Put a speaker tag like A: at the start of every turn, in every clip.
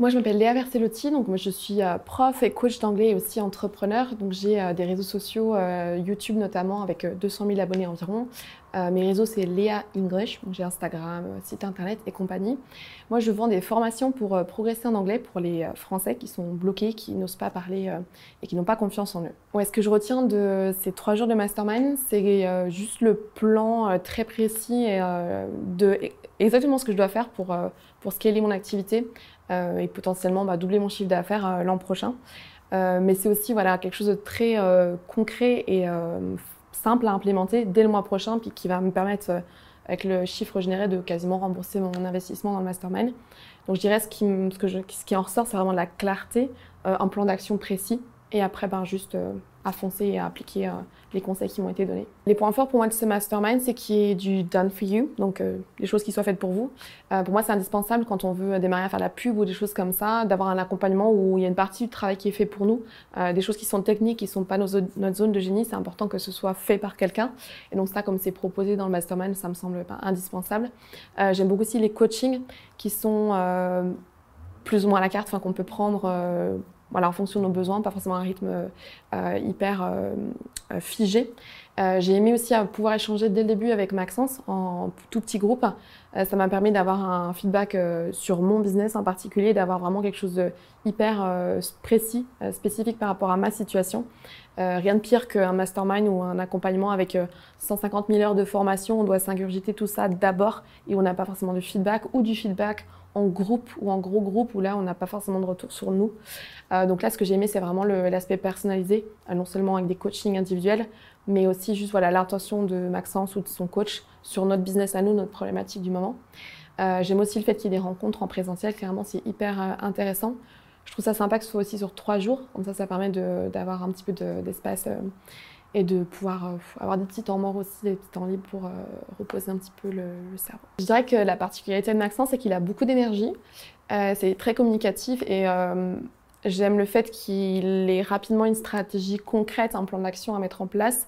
A: Moi, je m'appelle Léa Verselotti, donc moi, je suis euh, prof et coach d'anglais et aussi entrepreneur. Donc j'ai euh, des réseaux sociaux, euh, YouTube notamment, avec 200 000 abonnés environ. mes réseaux, c'est Léa English, j'ai Instagram, site internet et compagnie. Moi, je vends des formations pour progresser en anglais pour les Français qui sont bloqués, qui n'osent pas parler et qui n'ont pas confiance en eux. Ouais, ce que je retiens de ces trois jours de mastermind, c'est juste le plan très précis de exactement ce que je dois faire pour, pour scaler mon activité. Euh, et potentiellement bah, doubler mon chiffre d'affaires euh, l'an prochain. Euh, mais c'est aussi voilà, quelque chose de très concret et simple à implémenter dès le mois prochain, puis qui va me permettre, avec le chiffre généré, de quasiment rembourser mon investissement dans le mastermind. Donc je dirais ce qui, ce qui en ressort, c'est vraiment de la clarté, un plan d'action précis, et après, ben, juste à foncer et à appliquer euh, les conseils qui m'ont été donnés. Les points forts pour moi de ce mastermind, c'est qu'il y ait du done for you, donc euh, des choses qui soient faites pour vous. Euh, pour moi, c'est indispensable quand on veut démarrer à faire la pub ou des choses comme ça, d'avoir un accompagnement où il y a une partie du travail qui est fait pour nous, des choses qui sont techniques, qui ne sont pas nos, notre zone de génie. C'est important que ce soit fait par quelqu'un. Et donc ça, comme c'est proposé dans le mastermind, ça me semble indispensable. J'aime beaucoup aussi les coachings qui sont plus ou moins à la carte, enfin qu'on peut prendre voilà, en fonction de nos besoins, pas forcément un rythme euh, hyper euh, euh, figé. j'ai aimé aussi pouvoir échanger dès le début avec Maxence en tout petit groupe. ça m'a permis d'avoir un feedback sur mon business en particulier, d'avoir vraiment quelque chose de hyper précis, spécifique par rapport à ma situation. rien de pire qu'un mastermind ou un accompagnement avec 150 000 heures de formation. On doit s'ingurgiter tout ça d'abord et on n'a pas forcément de feedback ou du feedback en groupe ou en gros groupe où là on n'a pas forcément de retour sur nous. Euh, donc là ce que j'ai aimé c'est vraiment l'aspect personnalisé, euh, non seulement avec des coachings individuels, mais aussi juste voilà l'intention de Maxence ou de son coach sur notre business à nous, notre problématique du moment. Euh, j'aime aussi le fait qu'il y ait des rencontres en présentiel, clairement c'est hyper intéressant. Je trouve ça sympa que ce soit aussi sur trois jours, comme ça ça permet d'avoir un petit peu d'espace et de pouvoir euh, avoir des petits temps morts aussi, des petits temps libres pour euh, reposer un petit peu le, cerveau. Je dirais que la particularité de Maxence, c'est qu'il a beaucoup d'énergie, euh, c'est très communicatif et j'aime le fait qu'il ait rapidement une stratégie concrète, un plan d'action à mettre en place.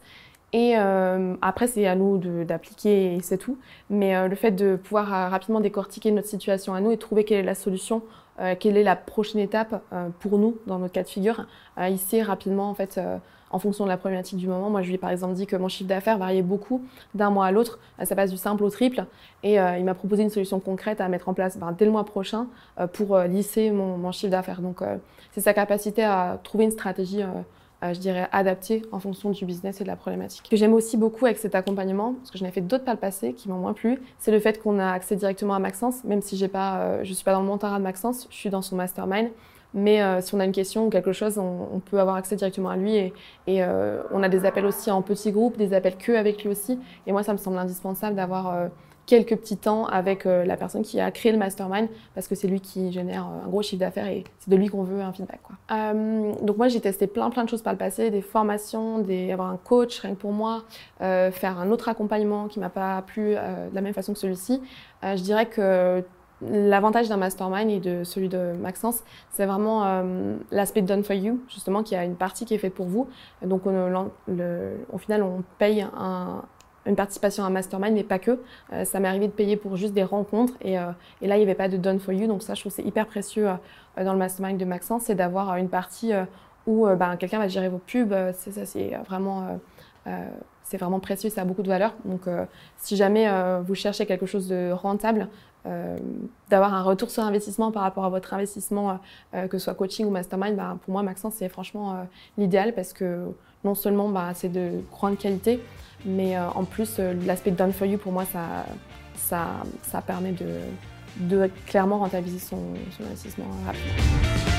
A: Et après, c'est à nous d'appliquer et c'est tout. Mais le fait de pouvoir rapidement décortiquer notre situation à nous et trouver quelle est la solution, quelle est la prochaine étape pour nous dans notre cas de figure, il sait rapidement en fait en fonction de la problématique du moment. Moi, je lui ai par exemple dit que mon chiffre d'affaires variait beaucoup d'un mois à l'autre. Euh, ça passe du simple au triple. Et euh, il m'a proposé une solution concrète à mettre en place ben, dès le mois prochain euh, pour lisser mon, chiffre d'affaires. Donc, c'est sa capacité à trouver une stratégie. je dirais, adaptée en fonction du business et de la problématique. Ce que j'aime aussi beaucoup avec cet accompagnement, parce que j'en ai fait d'autres par le passé qui m'ont moins plu, c'est le fait qu'on a accès directement à Maxence, même si je ne suis pas dans le mentorat de Maxence, je suis dans son mastermind. Mais euh, si on a une question ou quelque chose, on, peut avoir accès directement à lui. Et, euh, on a des appels aussi en petits groupes, des appels que avec lui aussi. Et moi, ça me semble indispensable d'avoir euh, quelques petits temps avec la personne qui a créé le mastermind parce que c'est lui qui génère un gros chiffre d'affaires et c'est de lui qu'on veut un feedback. Donc moi, j'ai testé plein plein de choses par le passé, des formations, des, avoir un coach rien que pour moi, faire un autre accompagnement qui m'a pas plu de la même façon que celui-ci. je dirais que L'avantage d'un mastermind et de celui de Maxence, c'est vraiment euh, l'aspect done for you, justement, qui a une partie qui est faite pour vous. Donc, au final, on paye une participation à un mastermind, mais pas que. Euh, ça m'est arrivé de payer pour juste des rencontres et, euh, et là, il n'y avait pas de done for you. Donc, ça, je trouve c'est hyper précieux dans le mastermind de Maxence, c'est d'avoir une partie où ben, quelqu'un va gérer vos pubs. c'est ça, c'est vraiment c'est vraiment précieux, ça a beaucoup de valeur. Donc, si jamais vous cherchez quelque chose de rentable, euh, d'avoir un retour sur investissement par rapport à votre investissement, euh, que ce soit coaching ou mastermind, bah, pour moi, Maxence, c'est franchement euh, l'idéal parce que non seulement bah, c'est de grande qualité, mais en plus, l'aspect done for you, pour moi, ça, ça, ça permet de, de clairement rentabiliser son, son investissement rapidement.